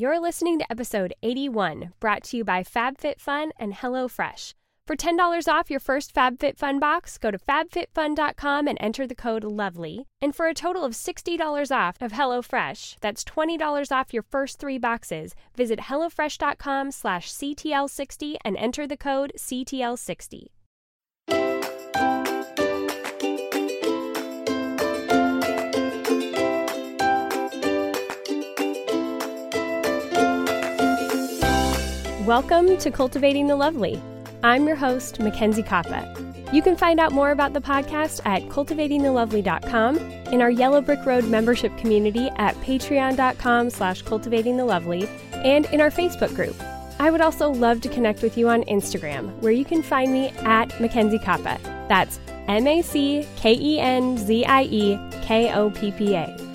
You're listening to episode 81, brought to you by FabFitFun and HelloFresh. For $10 off your first FabFitFun box, go to fabfitfun.com and enter the code LOVELY. And for a total of $60 off of HelloFresh, that's $20 off your first three boxes, visit HelloFresh.com slash CTL60 and enter the code CTL60. Welcome to Cultivating the Lovely. I'm your host, Mackenzie Koppa. You can find out more about the podcast at cultivatingthelovely.com, in our Yellow Brick Road membership community at patreon.com slash cultivatingthelovely, and in our Facebook group. I would also love to connect with you on Instagram, where you can find me at Mackenzie Koppa. That's M A C K E N Z I E K O P P A.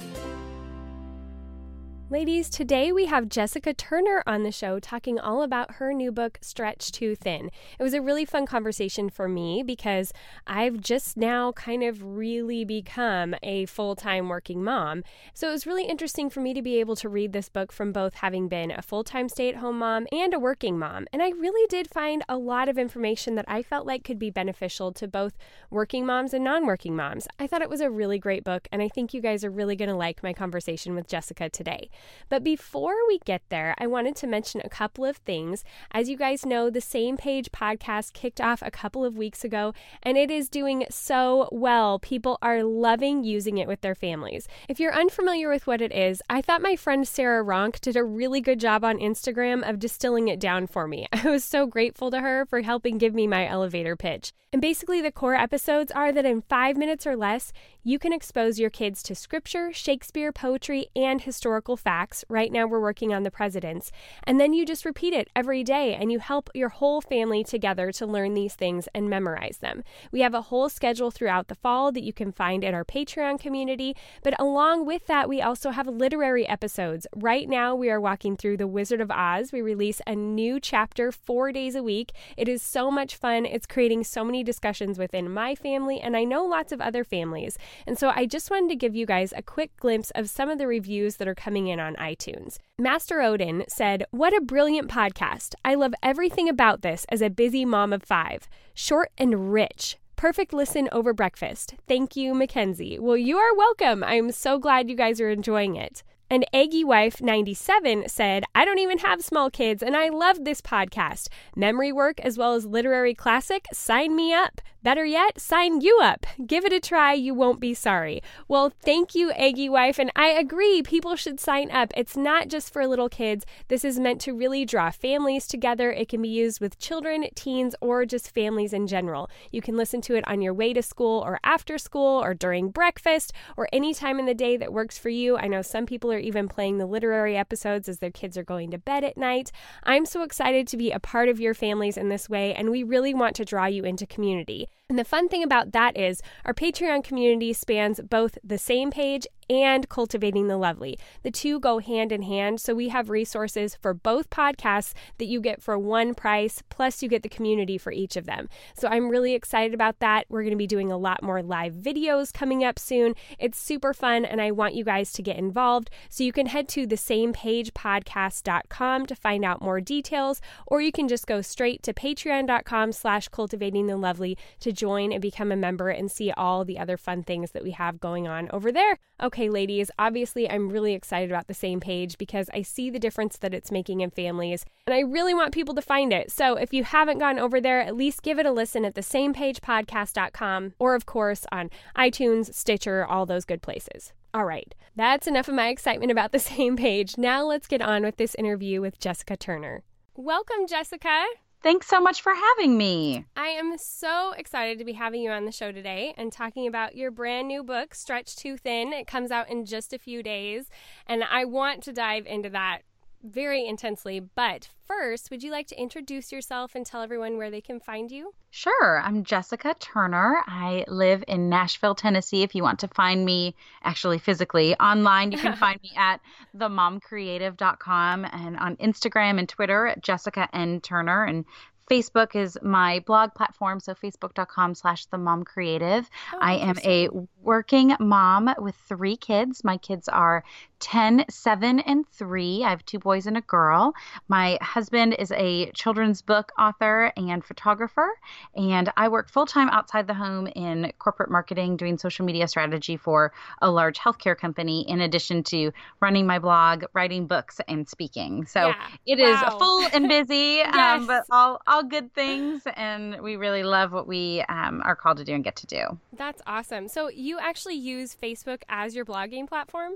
Ladies, today we have Jessica Turner on the show talking all about her new book, Stretched Too Thin. It was a really fun conversation for me because I've just now kind of really become a full time working mom. So it was really interesting for me to be able to read this book from both having been a full time stay at home mom and a working mom. And I really did find a lot of information that I felt like could be beneficial to both working moms and non working moms. I thought it was a really great book, and I think you guys are really going to like my conversation with Jessica today. But before we get there, I wanted to mention a couple of things. As you guys know, the Same Page podcast kicked off a couple of weeks ago, and it is doing so well. People are loving using it with their families. If you're unfamiliar with what it is, I thought my friend Sarah Ronk did a really good job on Instagram of distilling it down for me. I was so grateful to her for helping give me my elevator pitch. And basically, the core episodes are that in five minutes or less, you can expose your kids to scripture, Shakespeare, poetry, and historical facts. Right now, we're working on the presidents. And then you just repeat it every day and you help your whole family together to learn these things and memorize them. We have a whole schedule throughout the fall that you can find in our Patreon community. But along with that, we also have literary episodes. Right now, we are walking through The Wizard of Oz. We release a new chapter four days a week. It is so much fun. It's creating so many discussions within my family, and I know lots of other families. And so I just wanted to give you guys a quick glimpse of some of the reviews that are coming in on iTunes. Master Odin said, What a brilliant podcast. I love everything about this as a busy mom of five. Short and rich. Perfect listen over breakfast. Thank you, Mackenzie. Well, you are welcome. I'm so glad you guys are enjoying it. And Aggie Wife 97 said, I don't even have small kids, and I love this podcast. Memory work as well as literary classic, sign me up. Better yet, sign you up. Give it a try, you won't be sorry. Well, thank you, Aggie Wife, and I agree, people should sign up. It's not just for little kids. This is meant to really draw families together. It can be used with children, teens, or just families in general. You can listen to it on your way to school or after school or during breakfast or any time in the day that works for you. I know some people are even playing the literary episodes as their kids are going to bed at night. I'm so excited to be a part of your families in this way, and we really want to draw you into community. And the fun thing about that is our Patreon community spans both the same page and cultivating the lovely. The two go hand in hand. So we have resources for both podcasts that you get for one price, plus you get the community for each of them. So I'm really excited about that. We're going to be doing a lot more live videos coming up soon. It's super fun, and I want you guys to get involved. So you can head to the same page podcast.com to find out more details, or you can just go straight to patreon.com slash cultivating the lovely to join and become a member and see all the other fun things that we have going on over there. Okay, ladies, obviously I'm really excited about the same page because I see the difference that it's making in families and I really want people to find it. So if you haven't gone over there, at least give it a listen at the samepagepodcast.com or of course on iTunes, Stitcher, all those good places. All right, that's enough of my excitement about the same page. Now let's get on with this interview with Jessica Turner. Welcome, Jessica. Thanks so much for having me. I am so excited to be having you on the show today and talking about your brand new book, Stretched Too Thin. It comes out in just a few days, and I want to dive into that very intensely. But first, would you like to introduce yourself and tell everyone where they can find you? Sure. I'm Jessica Turner. I live in Nashville, Tennessee. If you want to find me actually physically online, you can find me at themomcreative.com and on Instagram and Twitter at Jessica N. Turner. And Facebook is my blog platform, so facebook.com slash the mom creative. Oh, I am a working mom with three kids. My kids are 10, 7, and 3. I have two boys and a girl. My husband is a children's book author and photographer, and I work full time outside the home in corporate marketing, doing social media strategy for a large healthcare company, in addition to running my blog, writing books, and speaking. So Yeah. it is Wow. full and busy, Yes. um, but all, all good things, and we really love what we um, are called to do and get to do. That's awesome. So you actually use Facebook as your blogging platform?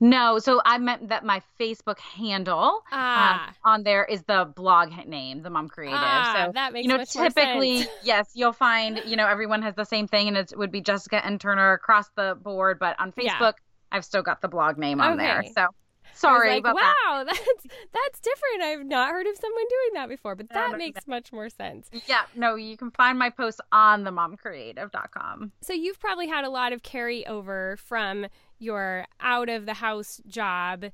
No, so I meant that my Facebook handle Ah. um, on there is the blog name, the Mom Creative. Ah, so that makes you know, typically, yes, you'll find you know everyone has the same thing, and it would be Jessica and Turner across the board. But on Yeah. Facebook, I've still got the blog name on there. So sorry like, about that. wow, that's that's different. I've not heard of someone doing that before, but that makes much more sense. Yeah, no, you can find my posts on the momcreative.com. So you've probably had a lot of carryover from your out of the house job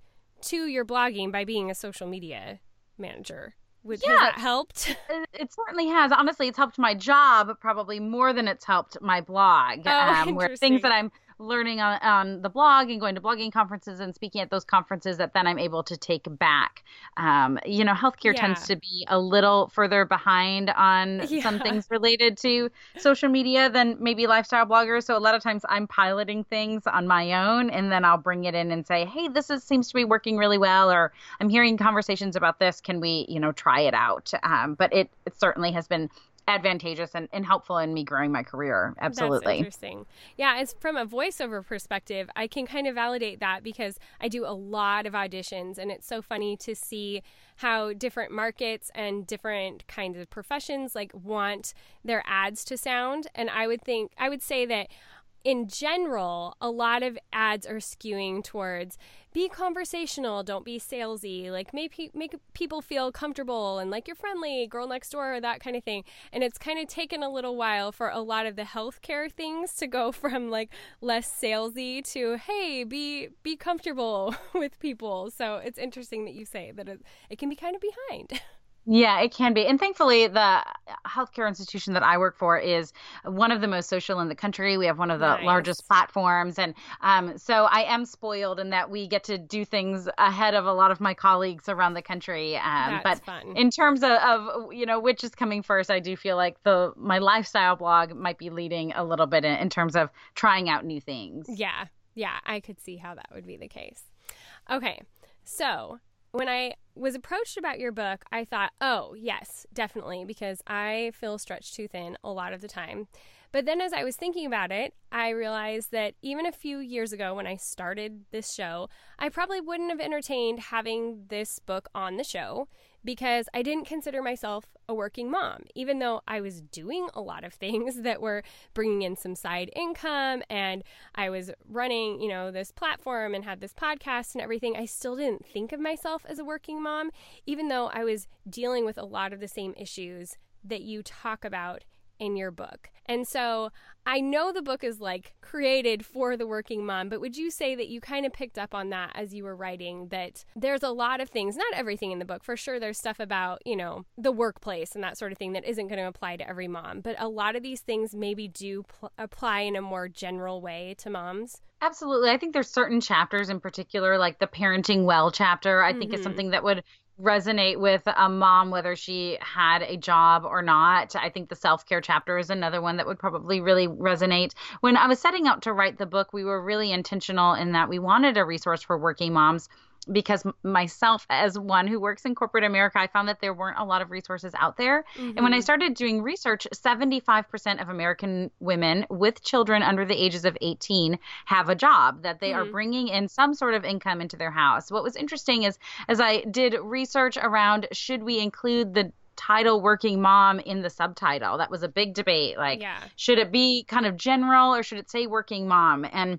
to your blogging by being a social media manager. Would, Has that helped? It, certainly has. Honestly, it's helped my job probably more than it's helped my blog. Oh, um, where things that I'm learning on, on the blog and going to blogging conferences and speaking at those conferences that then I'm able to take back. Um, you know, healthcare Yeah. tends to be a little further behind on some things related to social media than maybe lifestyle bloggers. So a lot of times I'm piloting things on my own and then I'll bring it in and say, hey, this is, seems to be working really well, or I'm hearing conversations about this. Can we, you know, try it out? Um, but it, it certainly has been advantageous and, and helpful in me growing my career. That's Absolutely. interesting. Yeah, it's from a voiceover perspective, I can kind of validate that because I do a lot of auditions and it's so funny to see how different markets and different kinds of professions like want their ads to sound and I would think I would say that in general, a lot of ads are skewing towards be conversational, don't be salesy, like make make people feel comfortable and like you're friendly, girl next door, that kind of thing. And it's kind of taken a little while for a lot of the healthcare things to go from like less salesy to hey, be be comfortable with people. So it's interesting that you say that it, it can be kind of behind. Yeah, it can be. And thankfully, the healthcare institution that I work for is one of the most social in the country. We have one of the Nice. largest platforms. And um, so I am spoiled in that we get to do things ahead of a lot of my colleagues around the country. Um, but fun. in terms of, of, you know, which is coming first, I do feel like the my lifestyle blog might be leading a little bit in, in terms of trying out new things. Yeah, yeah, I could see how that would be the case. Okay, so when I was approached about your book, I thought, oh, yes, definitely, because I feel stretched too thin a lot of the time. But then as I was thinking about it, I realized that even a few years ago when I started this show, I probably wouldn't have entertained having this book on the show because I didn't consider myself a working mom, even though I was doing a lot of things that were bringing in some side income and I was running, you know, this platform and had this podcast and everything. I still didn't think of myself as a working mom, even though I was dealing with a lot of the same issues that you talk about in your book. And so I know the book is like created for the working mom, but would you say that you kind of picked up on that as you were writing that there's a lot of things, not everything in the book, for sure there's stuff about, you know, the workplace and that sort of thing that isn't going to apply to every mom, but a lot of these things maybe do pl- apply in a more general way to moms. Absolutely. I think there's certain chapters in particular, like the parenting well chapter, I think is Mhm. something that would resonate with a mom, whether she had a job or not. I think the self care chapter is another one that would probably really resonate. When I was setting out to write the book, we were really intentional in that we wanted a resource for working moms because myself as one who works in corporate America, I found that there weren't a lot of resources out there. And when I started doing research, 75% of American women with children under the ages of 18 have a job that they are Mhm. bringing in some sort of income into their house. What was interesting is as I did research around should we include the title working mom in the subtitle, that was a big debate. Like, yeah. should it be kind of general or should it say working mom? And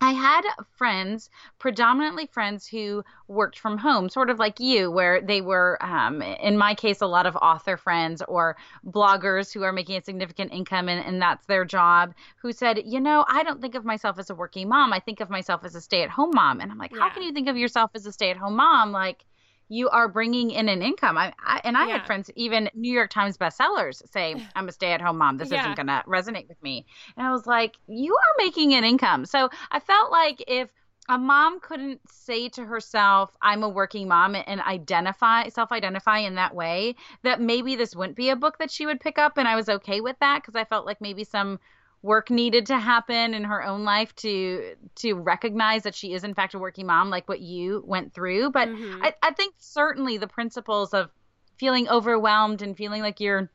I had friends, predominantly friends who worked from home, sort of like you, where they were, um, in my case, a lot of author friends or bloggers who are making a significant income and, and that's their job, who said, you know, I don't think of myself as a working mom. I think of myself as a stay at home mom. And I'm like, how can you think of yourself as a stay at home mom? Like, you are bringing in an income. I, I and I Yeah. had friends, even New York Times bestsellers, say, "I'm a stay-at-home mom. This Yeah. isn't going to resonate with me." And I was like, "You are making an income." So I felt like if a mom couldn't say to herself, "I'm a working mom," and identify, self-identify in that way, that maybe this wouldn't be a book that she would pick up, and I was okay with that because I felt like maybe some work needed to happen in her own life to to recognize that she is in fact a working mom like what you went through but Mhm. I, I think certainly the principles of feeling overwhelmed and feeling like you're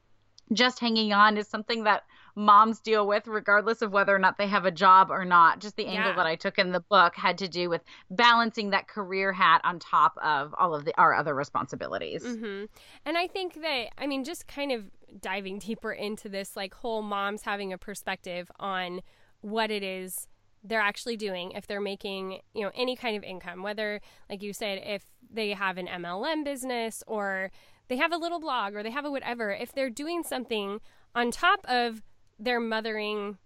just hanging on is something that moms deal with regardless of whether or not they have a job or not. Just the angle Yeah. that i took in the book had to do with balancing that career hat on top of all of the our other responsibilities. Hmm And I think that, I mean, just kind of diving deeper into this, like, whole moms having a perspective on what it is they're actually doing if they're making, you know, any kind of income, whether, like you said, if they have an MLM business or they have a little blog or they have a whatever, if they're doing something on top of their mothering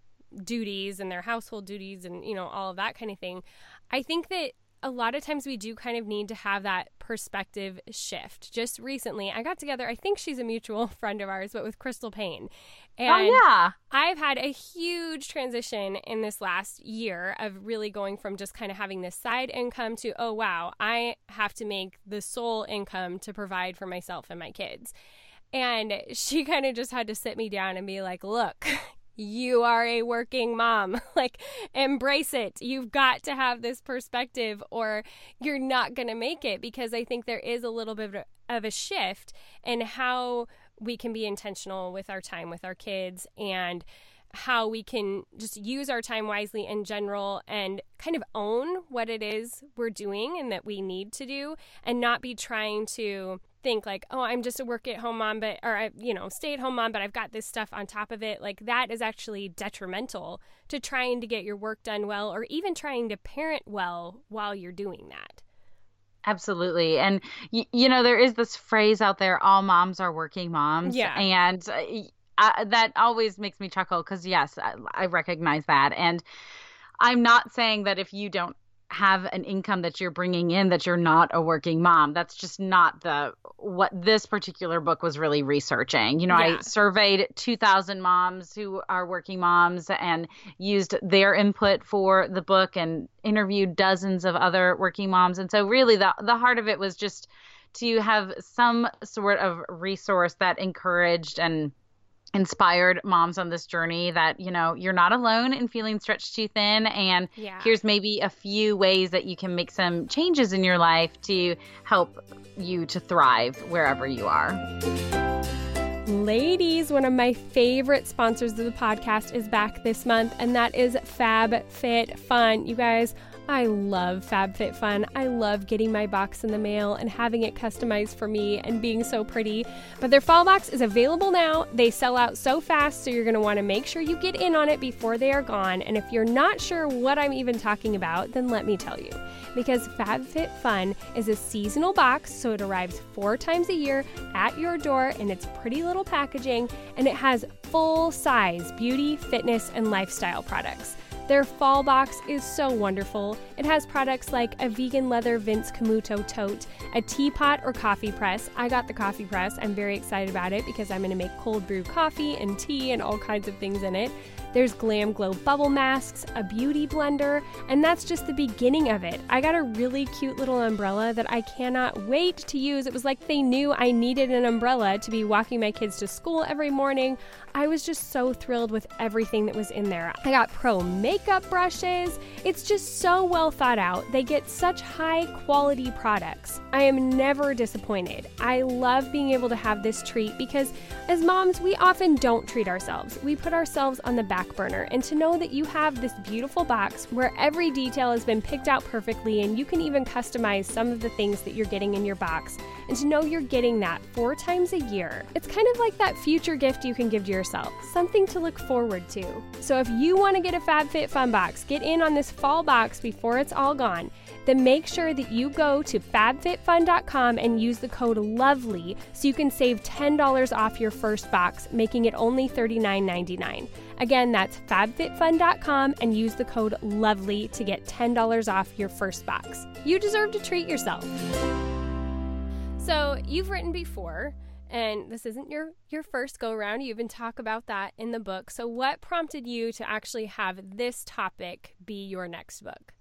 duties and their household duties and you know all of that kind of thing i think that a lot of times we do kind of need to have that perspective shift. Just recently i got together i think she's a mutual friend of ours but with Crystal Paine. Oh, and oh yeah. I've had a huge transition in this last year of really going from just kind of having this side income to, oh, wow, I have to make the sole income to provide for myself and my kids. And she kind of just had to sit me down and be like, look, you are a working mom. like, embrace it. You've got to have this perspective, or you're not going to make it because I think there is a little bit of a shift in how we can be intentional with our time with our kids and how we can just use our time wisely in general and kind of own what it is we're doing and that we need to do and not be trying to think like oh i'm just a work at home mom but or I, you know stay at home mom but i've got this stuff on top of it like that is actually detrimental to trying to get your work done well or even trying to parent well while you're doing that Absolutely. And, y- you know, there is this phrase out there all moms are working moms. Yeah. And uh, I, that always makes me chuckle because, yes, I, I recognize that. And I'm not saying that if you don't have an income that you're bringing in that you're not a working mom. That's just not the what this particular book was really researching. You know Yeah. i surveyed 2000 moms who are working moms and used their input for the book and interviewed dozens of other working moms. And so really the the heart of it was just to have some sort of resource that encouraged and inspired moms on this journey that you know you're not alone in feeling stretched too thin and Yeah. here's maybe a few ways that you can make some changes in your life to help you to thrive wherever you are Ladies, one of my favorite sponsors of the podcast is back this month, and that is Fab Fit Fun. You guys, I love FabFitFun. I love getting my box in the mail and having it customized for me and being so pretty. But their fall box is available now. They sell out so fast, so you're going to want to make sure you get in on it before they are gone. And if you're not sure what I'm even talking about, then let me tell you. Because FabFitFun is a seasonal box, so it arrives four times a year at your door in its pretty little packaging, and it has full size beauty, fitness, and lifestyle products. Their fall box is so wonderful. It has products like a vegan leather Vince Camuto tote, a teapot or coffee press. I got the coffee press. I'm very excited about it because I'm going to make cold brew coffee and tea and all kinds of things in it. There's Glam Glow bubble masks, a beauty blender, and that's just the beginning of it. I got a really cute little umbrella that I cannot wait to use. It was like they knew I needed an umbrella to be walking my kids to school every morning. I was just so thrilled with everything that was in there. I got pro makeup brushes. It's just so well thought out. They get such high quality products. I am never disappointed. I love being able to have this treat because as moms, we often don't treat ourselves. We put ourselves on the back burner. And to know that you have this beautiful box where every detail has been picked out perfectly and you can even customize some of the things that you're getting in your box, and to know you're getting that four times a year, it's kind of like that future gift you can give to yourself, something to look forward to. So if you want to get a FabFitFun box, get in on this fall box before it's all gone then make sure that you go to fabfitfun.com and use the code LOVELY so you can save $10 off your first box, making it only $39.99. Again, that's fabfitfun.com and use the code LOVELY to get $10 off your first box. You deserve to treat yourself. So you've written before, and this isn't your your first go around. You even talk about that in the book. So what prompted you to actually have this topic be your next book?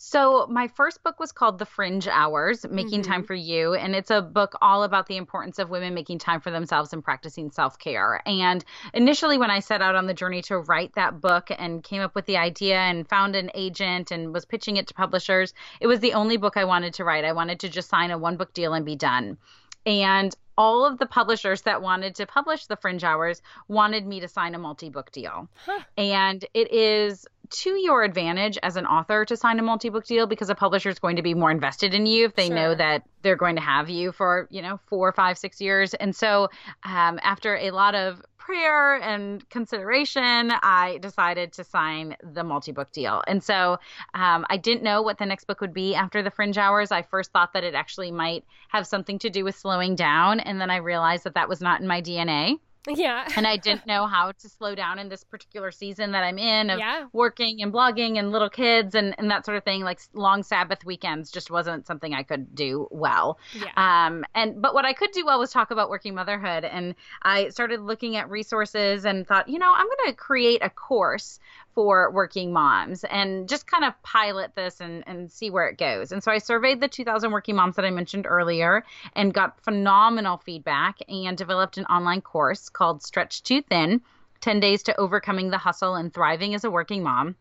So, my first book was called The Fringe Hours Making mm-hmm. Time for You. And it's a book all about the importance of women making time for themselves and practicing self care. And initially, when I set out on the journey to write that book and came up with the idea and found an agent and was pitching it to publishers, it was the only book I wanted to write. I wanted to just sign a one book deal and be done. And all of the publishers that wanted to publish the Fringe Hours wanted me to sign a multi book deal. Huh. And it is to your advantage as an author to sign a multi-book deal because a publisher is going to be more invested in you if they sure. know that they're going to have you for you know four five six years. And so um, after a lot of prayer and consideration i decided to sign the multi-book deal. And so um, i didn't know what the next book would be after the fringe hours. I first thought that it actually might have something to do with slowing down. And then i realized that that was not in my dna yeah. and I didn't know how to slow down in this particular season that I'm in of yeah. working and blogging and little kids and, and that sort of thing. Like long Sabbath weekends just wasn't something I could do well. Yeah. Um, and but what I could do well was talk about working motherhood. And I started looking at resources and thought, you know, I'm going to create a course for working moms and just kind of pilot this and, and see where it goes. And so I surveyed the 2,000 working moms that I mentioned earlier and got phenomenal feedback and developed an online course called Stretched Too Thin 10 Days to Overcoming the Hustle and Thriving as a Working Mom.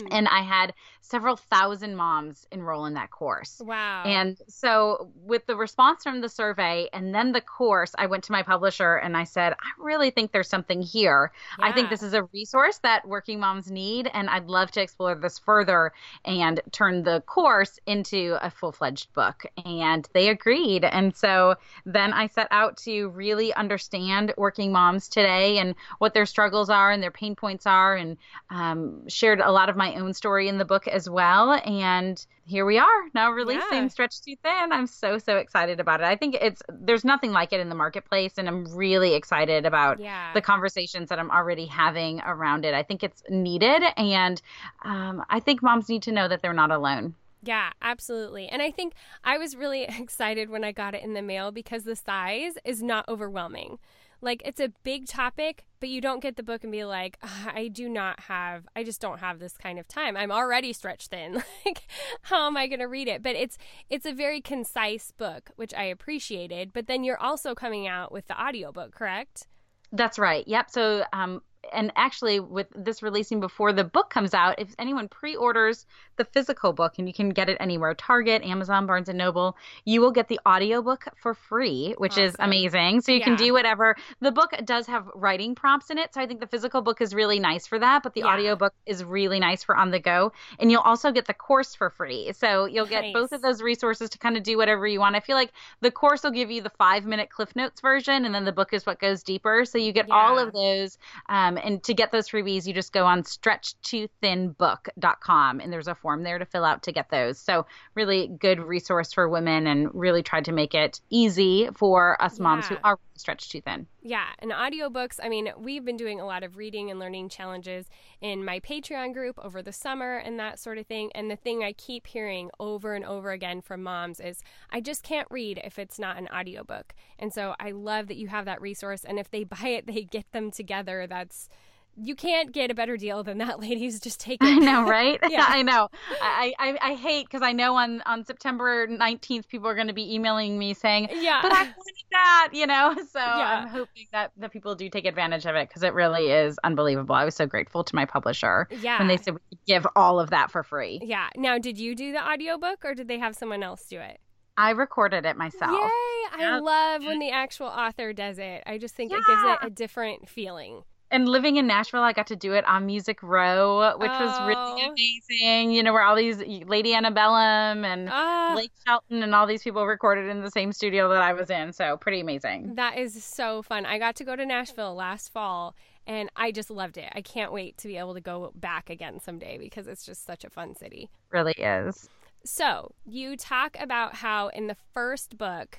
Hmm. And I had several thousand moms enroll in that course. Wow. And so, with the response from the survey and then the course, I went to my publisher and I said, I really think there's something here. Yeah. I think this is a resource that working moms need. And I'd love to explore this further and turn the course into a full fledged book. And they agreed. And so, then I set out to really understand working moms today and what their struggles are and their pain points are, and um, shared a lot of my own story in the book as well. And here we are now releasing yeah. Stretched Too Thin. I'm so, so excited about it. I think it's, there's nothing like it in the marketplace. And I'm really excited about yeah. the conversations that I'm already having around it. I think it's needed. And um, I think moms need to know that they're not alone. Yeah, absolutely. And I think I was really excited when I got it in the mail because the size is not overwhelming. Like it's a big topic, but you don't get the book and be like, I do not have, I just don't have this kind of time. I'm already stretched thin. like, how am I going to read it? But it's it's a very concise book, which I appreciated. But then you're also coming out with the audiobook, correct? That's right. Yep. So um, and actually with this releasing before the book comes out if anyone pre-orders the physical book and you can get it anywhere target amazon barnes and noble you will get the audiobook for free which awesome. is amazing so you yeah. can do whatever the book does have writing prompts in it so i think the physical book is really nice for that but the yeah. audiobook is really nice for on the go and you'll also get the course for free so you'll get nice. both of those resources to kind of do whatever you want i feel like the course will give you the five minute cliff notes version and then the book is what goes deeper so you get yeah. all of those um, um, and to get those freebies, you just go on stretchtothinbook.com and there's a form there to fill out to get those. So, really good resource for women and really tried to make it easy for us moms yeah. who are stretched too thin. Yeah, and audiobooks, I mean, we've been doing a lot of reading and learning challenges in my Patreon group over the summer and that sort of thing. And the thing I keep hearing over and over again from moms is I just can't read if it's not an audiobook. And so I love that you have that resource. And if they buy it, they get them together. That's you can't get a better deal than that, ladies. Just take it. I know, right? yeah, I know. I I, I hate because I know on on September nineteenth, people are going to be emailing me saying, "Yeah, but I wanted that," you know. So yeah. I'm hoping that the people do take advantage of it because it really is unbelievable. I was so grateful to my publisher yeah. when they said we could give all of that for free. Yeah. Now, did you do the audiobook or did they have someone else do it? I recorded it myself. Yay! I love when the actual author does it. I just think yeah. it gives it a different feeling and living in Nashville, I got to do it on Music Row, which oh. was really oh. amazing. You know, where all these Lady Antebellum and ah. oh. Blake Shelton and all these people recorded in the same studio that I was in. So pretty amazing. That is so fun. I got to go to Nashville last fall and I just loved it. I can't wait to be able to go back again someday because it's just such a fun city. Really is. So, you talk about how in the first book,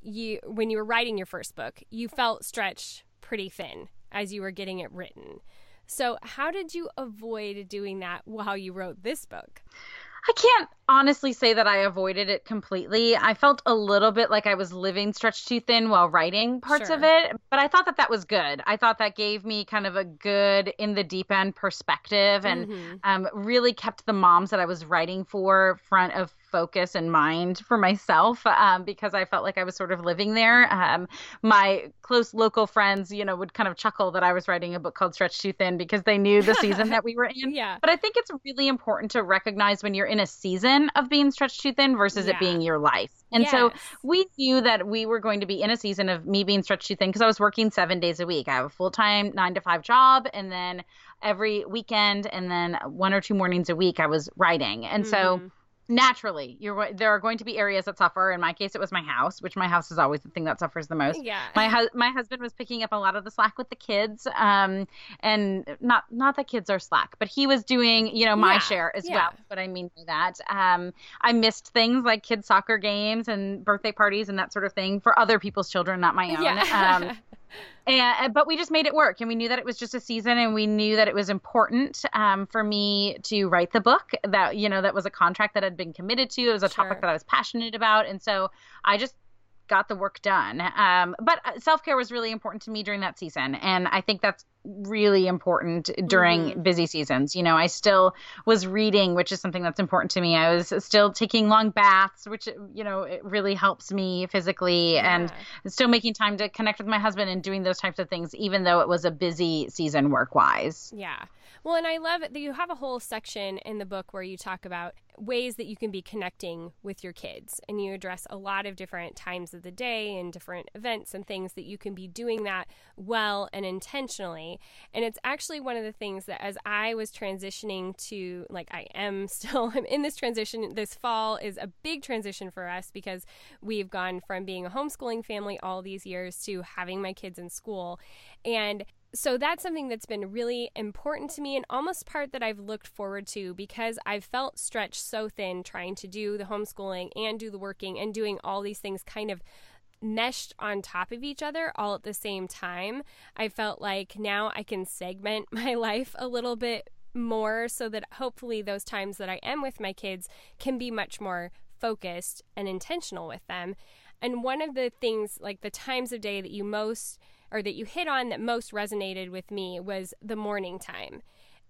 you when you were writing your first book, you felt stretched pretty thin as you were getting it written. So, how did you avoid doing that while you wrote this book? I can't honestly say that I avoided it completely. I felt a little bit like I was living stretched too thin while writing parts sure. of it, but I thought that that was good. I thought that gave me kind of a good in the deep end perspective and mm-hmm. um, really kept the moms that I was writing for front of focus and mind for myself um, because I felt like I was sort of living there. Um, my close local friends, you know, would kind of chuckle that I was writing a book called Stretched Too Thin because they knew the season that we were in. Yeah. But I think it's really important to recognize when you're in a season of being stretched too thin versus yeah. it being your life. And yes. so we knew that we were going to be in a season of me being stretched too thin because I was working seven days a week. I have a full time nine to five job, and then every weekend, and then one or two mornings a week, I was writing. And mm-hmm. so naturally you're there are going to be areas that suffer in my case it was my house which my house is always the thing that suffers the most yeah my hu- my husband was picking up a lot of the slack with the kids um and not not that kids are slack but he was doing you know my yeah. share as yeah. well what i mean by that um i missed things like kids soccer games and birthday parties and that sort of thing for other people's children not my own yeah. um and but we just made it work and we knew that it was just a season and we knew that it was important um, for me to write the book that you know that was a contract that i'd been committed to it was a sure. topic that i was passionate about and so i just got the work done. Um, but uh, self care was really important to me during that season, and I think that's really important during mm-hmm. busy seasons. You know, I still was reading, which is something that's important to me. I was still taking long baths, which you know it really helps me physically, yeah. and still making time to connect with my husband and doing those types of things, even though it was a busy season work wise. Yeah. Well, and I love that you have a whole section in the book where you talk about ways that you can be connecting with your kids. And you address a lot of different times of the day and different events and things that you can be doing that well and intentionally. And it's actually one of the things that as I was transitioning to, like, I am still, I'm in this transition. This fall is a big transition for us because we've gone from being a homeschooling family all these years to having my kids in school. And so that's something that's been really important to me and almost part that I've looked forward to because I've felt stretched so thin trying to do the homeschooling and do the working and doing all these things kind of meshed on top of each other all at the same time. I felt like now I can segment my life a little bit more so that hopefully those times that I am with my kids can be much more focused and intentional with them. And one of the things, like the times of day that you most or that you hit on that most resonated with me was the morning time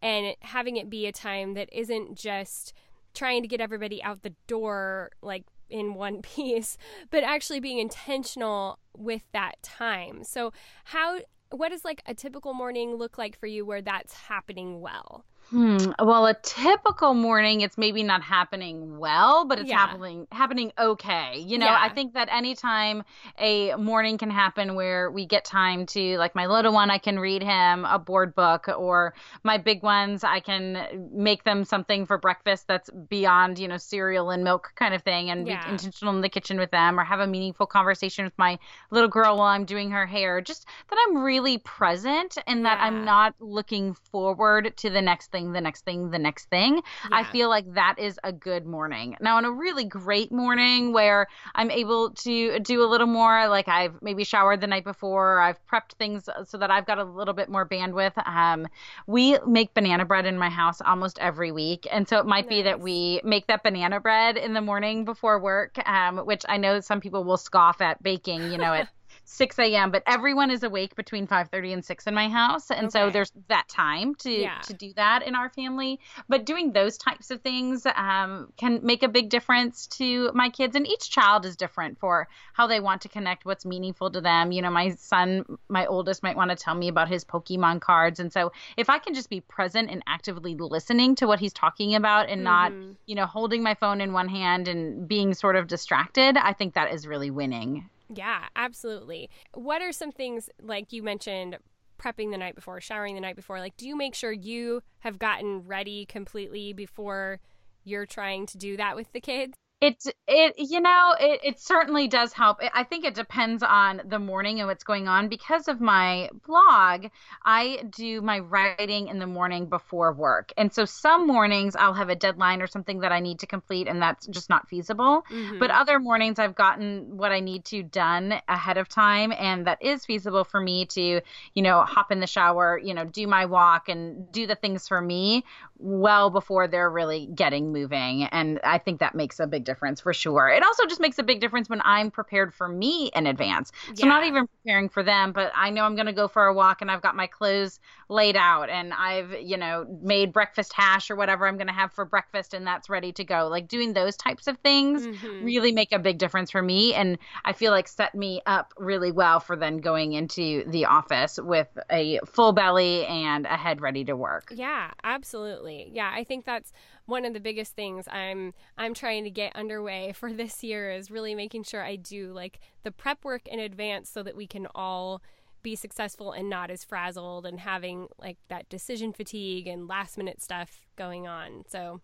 and having it be a time that isn't just trying to get everybody out the door like in one piece but actually being intentional with that time. So how what does like a typical morning look like for you where that's happening well Hmm. Well, a typical morning, it's maybe not happening well, but it's yeah. happening happening okay. You know, yeah. I think that anytime a morning can happen where we get time to, like my little one, I can read him a board book, or my big ones, I can make them something for breakfast that's beyond, you know, cereal and milk kind of thing, and yeah. be intentional in the kitchen with them, or have a meaningful conversation with my little girl while I'm doing her hair. Just that I'm really present and that I'm not looking forward to the next thing, the next thing, the next thing. Yeah. I feel like that is a good morning. Now, on a really great morning where I'm able to do a little more, like I've maybe showered the night before, I've prepped things so that I've got a little bit more bandwidth. Um, we make banana bread in my house almost every week. And so it might nice. be that we make that banana bread in the morning before work, um, which I know some people will scoff at baking, you know, at 6 a.m. But everyone is awake between 5:30 and 6 in my house, and okay. so there's that time to yeah. to do that in our family. But doing those types of things um, can make a big difference to my kids, and each child is different for how they want to connect, what's meaningful to them. You know, my son, my oldest, might want to tell me about his Pokemon cards, and so if I can just be present and actively listening to what he's talking about, and mm-hmm. not you know holding my phone in one hand and being sort of distracted, I think that is really winning. Yeah, absolutely. What are some things like you mentioned prepping the night before, showering the night before? Like, do you make sure you have gotten ready completely before you're trying to do that with the kids? It it you know it, it certainly does help. I think it depends on the morning and what's going on. Because of my blog, I do my writing in the morning before work, and so some mornings I'll have a deadline or something that I need to complete, and that's just not feasible. Mm-hmm. But other mornings I've gotten what I need to done ahead of time, and that is feasible for me to you know hop in the shower, you know, do my walk and do the things for me well before they're really getting moving, and I think that makes a big difference for sure. It also just makes a big difference when I'm prepared for me in advance. So yeah. not even preparing for them, but I know I'm going to go for a walk and I've got my clothes laid out and I've, you know, made breakfast hash or whatever I'm going to have for breakfast and that's ready to go. Like doing those types of things mm-hmm. really make a big difference for me and I feel like set me up really well for then going into the office with a full belly and a head ready to work. Yeah, absolutely. Yeah, I think that's one of the biggest things I'm I'm trying to get underway for this year is really making sure I do like the prep work in advance so that we can all be successful and not as frazzled and having like that decision fatigue and last minute stuff going on. So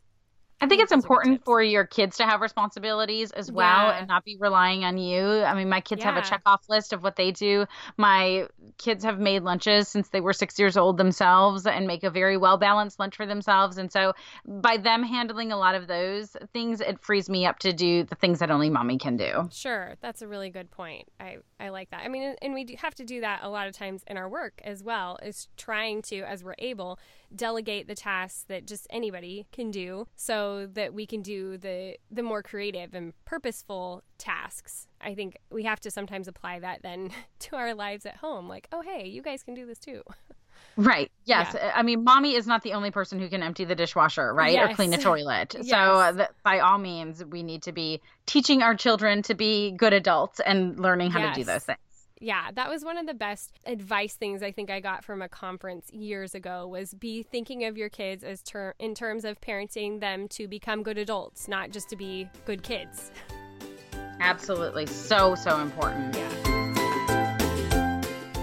I think it's important for your kids to have responsibilities as well yeah. and not be relying on you. I mean, my kids yeah. have a check off list of what they do. My kids have made lunches since they were six years old themselves and make a very well balanced lunch for themselves. And so by them handling a lot of those things, it frees me up to do the things that only mommy can do. Sure. That's a really good point. I, I like that. I mean, and we have to do that a lot of times in our work as well, is trying to, as we're able, delegate the tasks that just anybody can do so that we can do the the more creative and purposeful tasks. I think we have to sometimes apply that then to our lives at home like, "Oh, hey, you guys can do this too." Right. Yes. Yeah. I mean, mommy is not the only person who can empty the dishwasher, right? Yes. Or clean the toilet. yes. So, uh, by all means, we need to be teaching our children to be good adults and learning how yes. to do those things yeah, that was one of the best advice things I think I got from a conference years ago was be thinking of your kids as ter- in terms of parenting them to become good adults, not just to be good kids. Absolutely. So, so important. Yeah.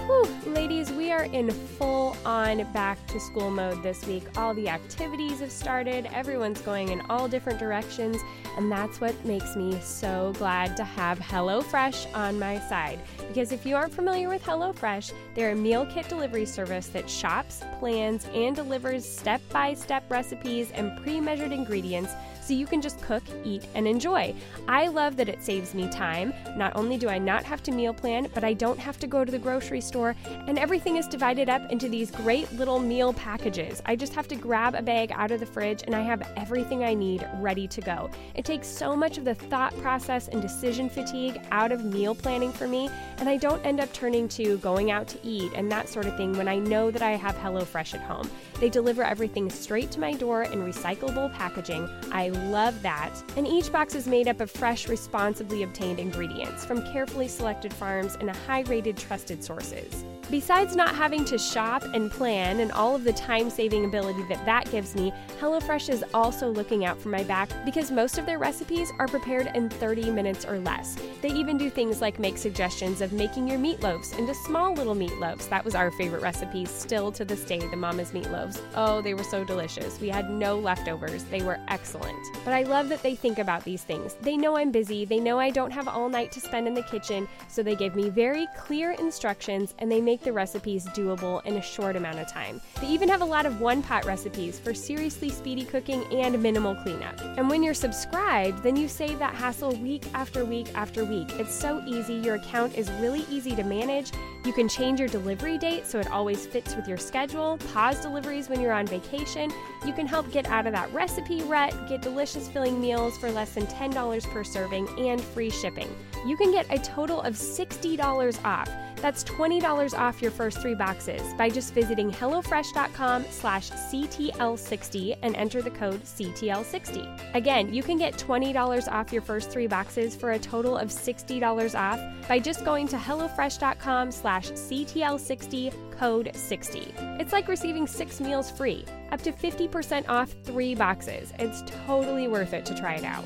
Whew, ladies, we are in full on back to school mode this week. All the activities have started, everyone's going in all different directions, and that's what makes me so glad to have HelloFresh on my side. Because if you aren't familiar with HelloFresh, they're a meal kit delivery service that shops, plans, and delivers step by step recipes and pre measured ingredients so you can just cook, eat, and enjoy. I love that it saves me time. Not only do I not have to meal plan, but I don't have to go to the grocery store, and everything is divided up into these great little meal packages. I just have to grab a bag out of the fridge and I have everything I need ready to go. It takes so much of the thought process and decision fatigue out of meal planning for me, and I don't end up turning to going out to eat and that sort of thing when I know that I have HelloFresh at home. They deliver everything straight to my door in recyclable packaging. I love that. And each box is made up of fresh, responsibly obtained ingredients from carefully selected farms and high rated trusted sources. Besides not having to shop and plan and all of the time saving ability that that gives me, HelloFresh is also looking out for my back because most of their recipes are prepared in 30 minutes or less. They even do things like make suggestions of making your meatloaves into small little meatloaves. That was our favorite recipe still to this day, the Mama's meatloaves. Oh, they were so delicious. We had no leftovers. They were excellent. But I love that they think about these things. They know I'm busy, they know I don't have all night to spend in the kitchen, so they give me very clear instructions and they make make the recipes doable in a short amount of time. They even have a lot of one pot recipes for seriously speedy cooking and minimal cleanup. And when you're subscribed, then you save that hassle week after week after week. It's so easy, your account is really easy to manage. You can change your delivery date so it always fits with your schedule, pause deliveries when you're on vacation. You can help get out of that recipe rut, get delicious filling meals for less than $10 per serving, and free shipping. You can get a total of $60 off. That's $20 off your first three boxes by just visiting HelloFresh.com slash CTL60 and enter the code CTL60. Again, you can get $20 off your first three boxes for a total of $60 off by just going to HelloFresh.com slash CTL60 code 60. It's like receiving six meals free, up to 50% off three boxes. It's totally worth it to try it out.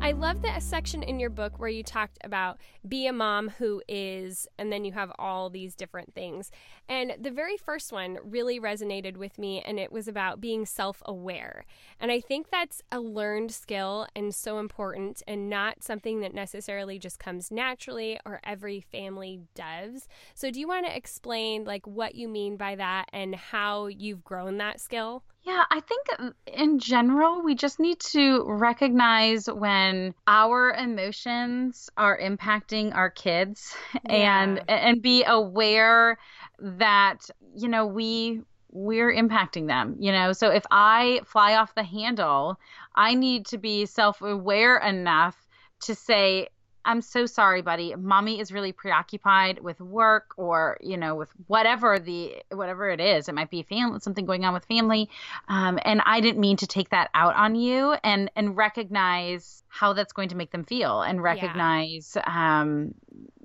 I love the section in your book where you talked about be a mom who is, and then you have all these different things. And the very first one really resonated with me, and it was about being self aware. And I think that's a learned skill and so important, and not something that necessarily just comes naturally or every family does. So, do you want to explain like what you mean by that and how you've grown that skill? Yeah, I think um, in general, we just need to recognize when our emotions are impacting our kids yeah. and and be aware that you know we we're impacting them you know so if i fly off the handle i need to be self-aware enough to say I'm so sorry, buddy. Mommy is really preoccupied with work or, you know, with whatever the whatever it is. It might be family something going on with family. Um, and I didn't mean to take that out on you and and recognize how that's going to make them feel and recognize yeah. um,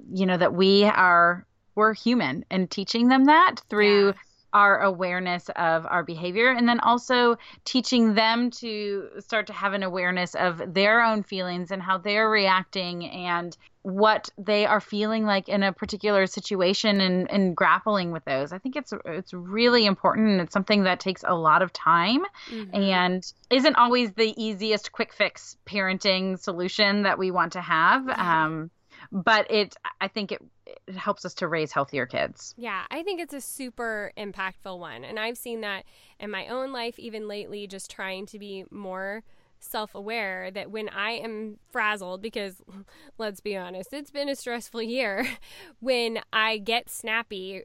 you know, that we are we're human and teaching them that through yeah our awareness of our behavior and then also teaching them to start to have an awareness of their own feelings and how they're reacting and what they are feeling like in a particular situation and, and grappling with those. I think it's it's really important and it's something that takes a lot of time mm-hmm. and isn't always the easiest quick fix parenting solution that we want to have. Mm-hmm. Um, but it I think it it helps us to raise healthier kids. Yeah, I think it's a super impactful one. And I've seen that in my own life, even lately, just trying to be more self aware that when I am frazzled, because let's be honest, it's been a stressful year, when I get snappy,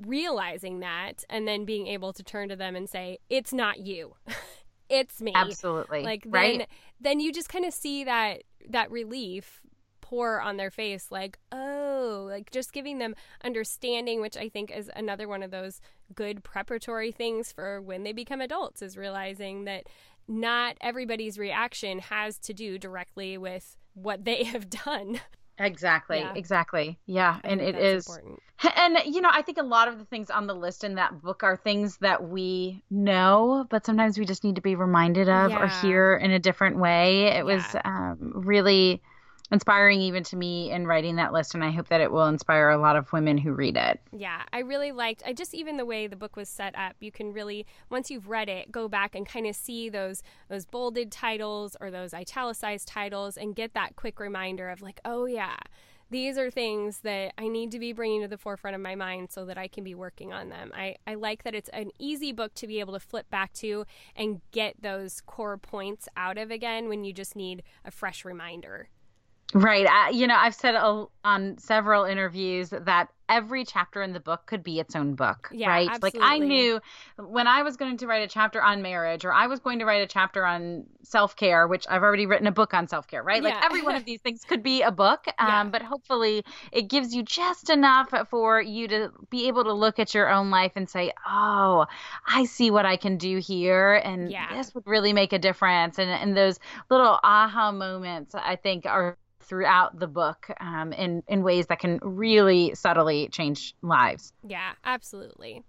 realizing that and then being able to turn to them and say, it's not you. it's me. Absolutely. Like then, right? then you just kind of see that that relief pour on their face like oh like just giving them understanding which i think is another one of those good preparatory things for when they become adults is realizing that not everybody's reaction has to do directly with what they have done Exactly, yeah. exactly. Yeah, and it is important. And you know, I think a lot of the things on the list in that book are things that we know, but sometimes we just need to be reminded of yeah. or hear in a different way. It yeah. was um, really inspiring even to me in writing that list and i hope that it will inspire a lot of women who read it yeah i really liked i just even the way the book was set up you can really once you've read it go back and kind of see those those bolded titles or those italicized titles and get that quick reminder of like oh yeah these are things that I need to be bringing to the forefront of my mind so that I can be working on them. I, I like that it's an easy book to be able to flip back to and get those core points out of again when you just need a fresh reminder. Right. I, you know, I've said on several interviews that every chapter in the book could be its own book. Yeah, right. Absolutely. Like I knew when I was going to write a chapter on marriage or I was going to write a chapter on self care, which I've already written a book on self care, right? Yeah. Like every one of these things could be a book. Um, yeah. But hopefully it gives you just enough for you to be able to look at your own life and say, oh, I see what I can do here. And yeah. this would really make a difference. And, and those little aha moments, I think, are throughout the book um, in in ways that can really subtly change lives. Yeah, absolutely.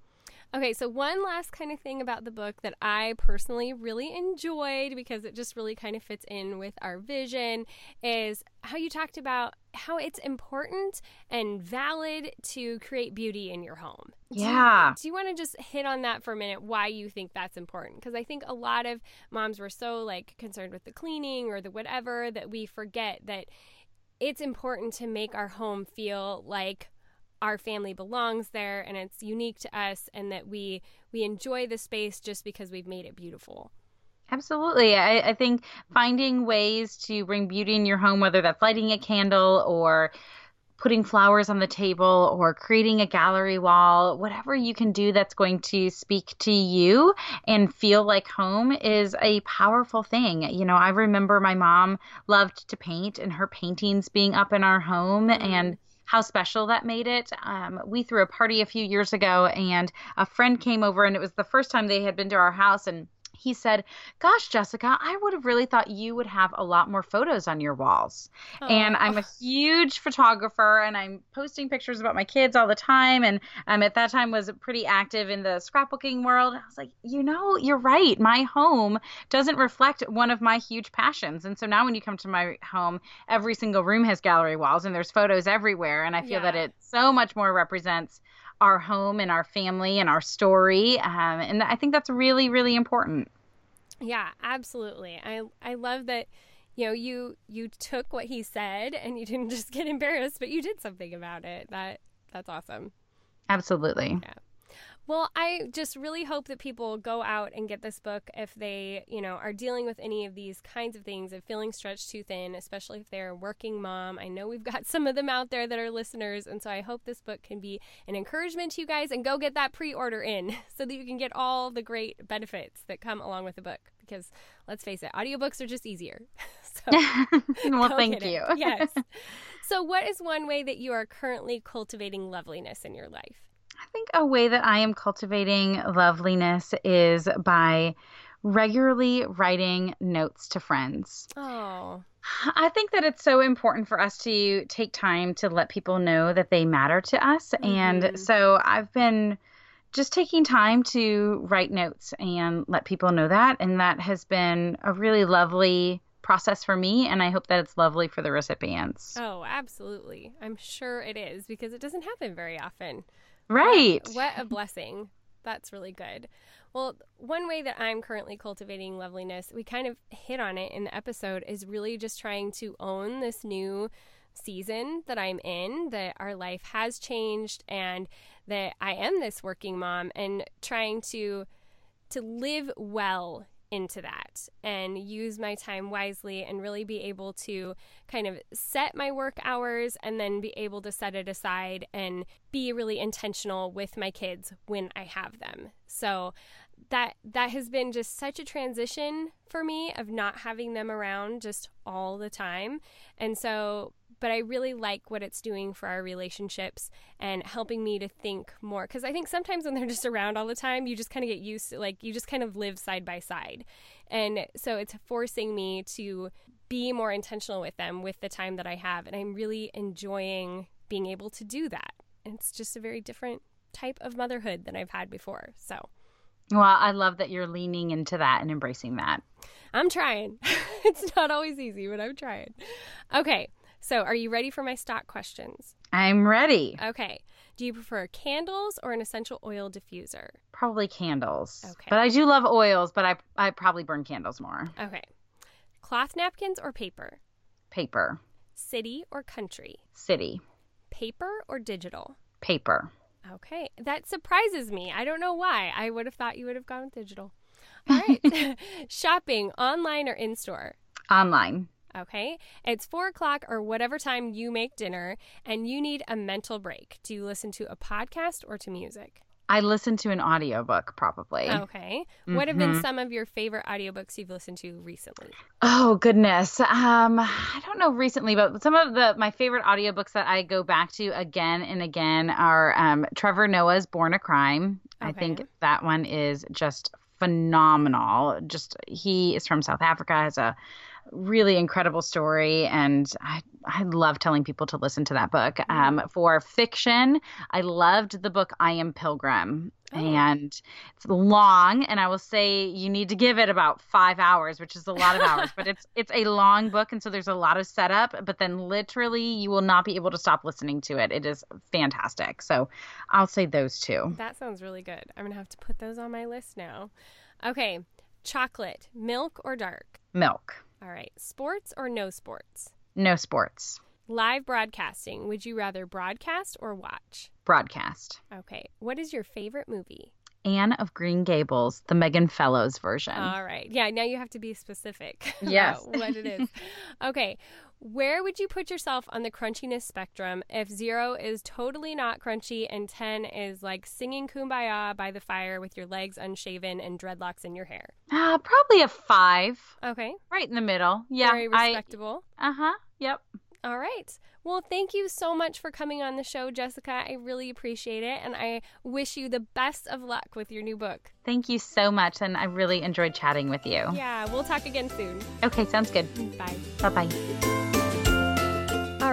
Okay, so one last kind of thing about the book that I personally really enjoyed because it just really kind of fits in with our vision is how you talked about how it's important and valid to create beauty in your home. Yeah. Do you, you want to just hit on that for a minute why you think that's important? Because I think a lot of moms were so like concerned with the cleaning or the whatever that we forget that it's important to make our home feel like our family belongs there and it's unique to us and that we we enjoy the space just because we've made it beautiful absolutely I, I think finding ways to bring beauty in your home whether that's lighting a candle or putting flowers on the table or creating a gallery wall, whatever you can do that's going to speak to you and feel like home is a powerful thing. You know, I remember my mom loved to paint and her paintings being up in our home mm-hmm. and how special that made it. Um, we threw a party a few years ago, and a friend came over, and it was the first time they had been to our house, and he said, Gosh, Jessica, I would have really thought you would have a lot more photos on your walls. Aww. And I'm a huge photographer and I'm posting pictures about my kids all the time. And um, at that time was pretty active in the scrapbooking world. I was like, you know, you're right. My home doesn't reflect one of my huge passions. And so now when you come to my home, every single room has gallery walls and there's photos everywhere. And I feel yeah. that it so much more represents our home and our family and our story. Um, and I think that's really, really important. Yeah, absolutely. I I love that you know you you took what he said and you didn't just get embarrassed, but you did something about it. That that's awesome. Absolutely. Yeah. Well, I just really hope that people go out and get this book if they, you know, are dealing with any of these kinds of things of feeling stretched too thin, especially if they're a working mom. I know we've got some of them out there that are listeners, and so I hope this book can be an encouragement to you guys and go get that pre-order in so that you can get all the great benefits that come along with the book because let's face it, audiobooks are just easier. so well, thank you. yes. So what is one way that you are currently cultivating loveliness in your life? I think a way that I am cultivating loveliness is by regularly writing notes to friends. Oh. I think that it's so important for us to take time to let people know that they matter to us. Mm-hmm. And so I've been just taking time to write notes and let people know that. And that has been a really lovely process for me. And I hope that it's lovely for the recipients. Oh, absolutely. I'm sure it is because it doesn't happen very often. Right. What, what a blessing. That's really good. Well, one way that I'm currently cultivating loveliness, we kind of hit on it in the episode, is really just trying to own this new season that I'm in, that our life has changed and that I am this working mom and trying to to live well into that and use my time wisely and really be able to kind of set my work hours and then be able to set it aside and be really intentional with my kids when I have them. So that that has been just such a transition for me of not having them around just all the time. And so but I really like what it's doing for our relationships and helping me to think more. Because I think sometimes when they're just around all the time, you just kind of get used to, like, you just kind of live side by side. And so it's forcing me to be more intentional with them with the time that I have. And I'm really enjoying being able to do that. And it's just a very different type of motherhood than I've had before. So. Well, I love that you're leaning into that and embracing that. I'm trying. it's not always easy, but I'm trying. Okay. So, are you ready for my stock questions? I'm ready. Okay. Do you prefer candles or an essential oil diffuser? Probably candles. Okay. But I do love oils, but I I probably burn candles more. Okay. Cloth napkins or paper? Paper. City or country? City. Paper or digital? Paper. Okay. That surprises me. I don't know why. I would have thought you would have gone with digital. All right. Shopping online or in store? Online. Okay. It's four o'clock or whatever time you make dinner, and you need a mental break. Do you listen to a podcast or to music? I listen to an audiobook probably. Okay. Mm-hmm. What have been mm-hmm. some of your favorite audiobooks you've listened to recently? Oh goodness. Um I don't know recently, but some of the my favorite audiobooks that I go back to again and again are um Trevor Noah's Born a Crime. Okay. I think that one is just phenomenal. Just he is from South Africa, has a really incredible story and I, I love telling people to listen to that book. Um, for fiction i loved the book i am pilgrim oh. and it's long and i will say you need to give it about five hours which is a lot of hours but it's it's a long book and so there's a lot of setup but then literally you will not be able to stop listening to it. It is fantastic so i'll say those two. That sounds really good. I'm gonna have to put those on my list now. Okay chocolate milk or dark? Milk all right. Sports or no sports? No sports. Live broadcasting. Would you rather broadcast or watch? Broadcast. Okay. What is your favorite movie? Anne of Green Gables, the Megan Follows version. All right. Yeah, now you have to be specific yes. what it is. okay. Where would you put yourself on the crunchiness spectrum if zero is totally not crunchy and 10 is like singing kumbaya by the fire with your legs unshaven and dreadlocks in your hair? Uh, probably a five. Okay. Right in the middle. Yeah. Very respectable. Uh huh. Yep. All right. Well, thank you so much for coming on the show, Jessica. I really appreciate it. And I wish you the best of luck with your new book. Thank you so much. And I really enjoyed chatting with you. Yeah, we'll talk again soon. Okay, sounds good. Bye. Bye bye.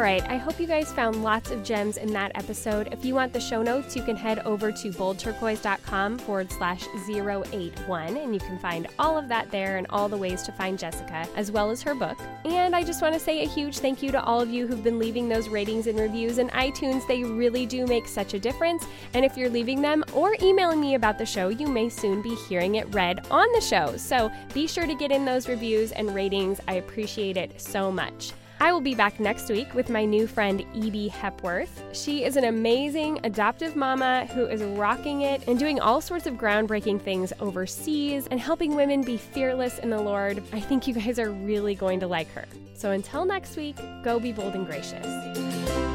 Right, I hope you guys found lots of gems in that episode. If you want the show notes, you can head over to boldturquoise.com forward slash 081, and you can find all of that there and all the ways to find Jessica, as well as her book. And I just want to say a huge thank you to all of you who've been leaving those ratings and reviews in iTunes. They really do make such a difference. And if you're leaving them or emailing me about the show, you may soon be hearing it read on the show. So be sure to get in those reviews and ratings. I appreciate it so much. I will be back next week with my new friend Edie Hepworth. She is an amazing adoptive mama who is rocking it and doing all sorts of groundbreaking things overseas and helping women be fearless in the Lord. I think you guys are really going to like her. So until next week, go be bold and gracious.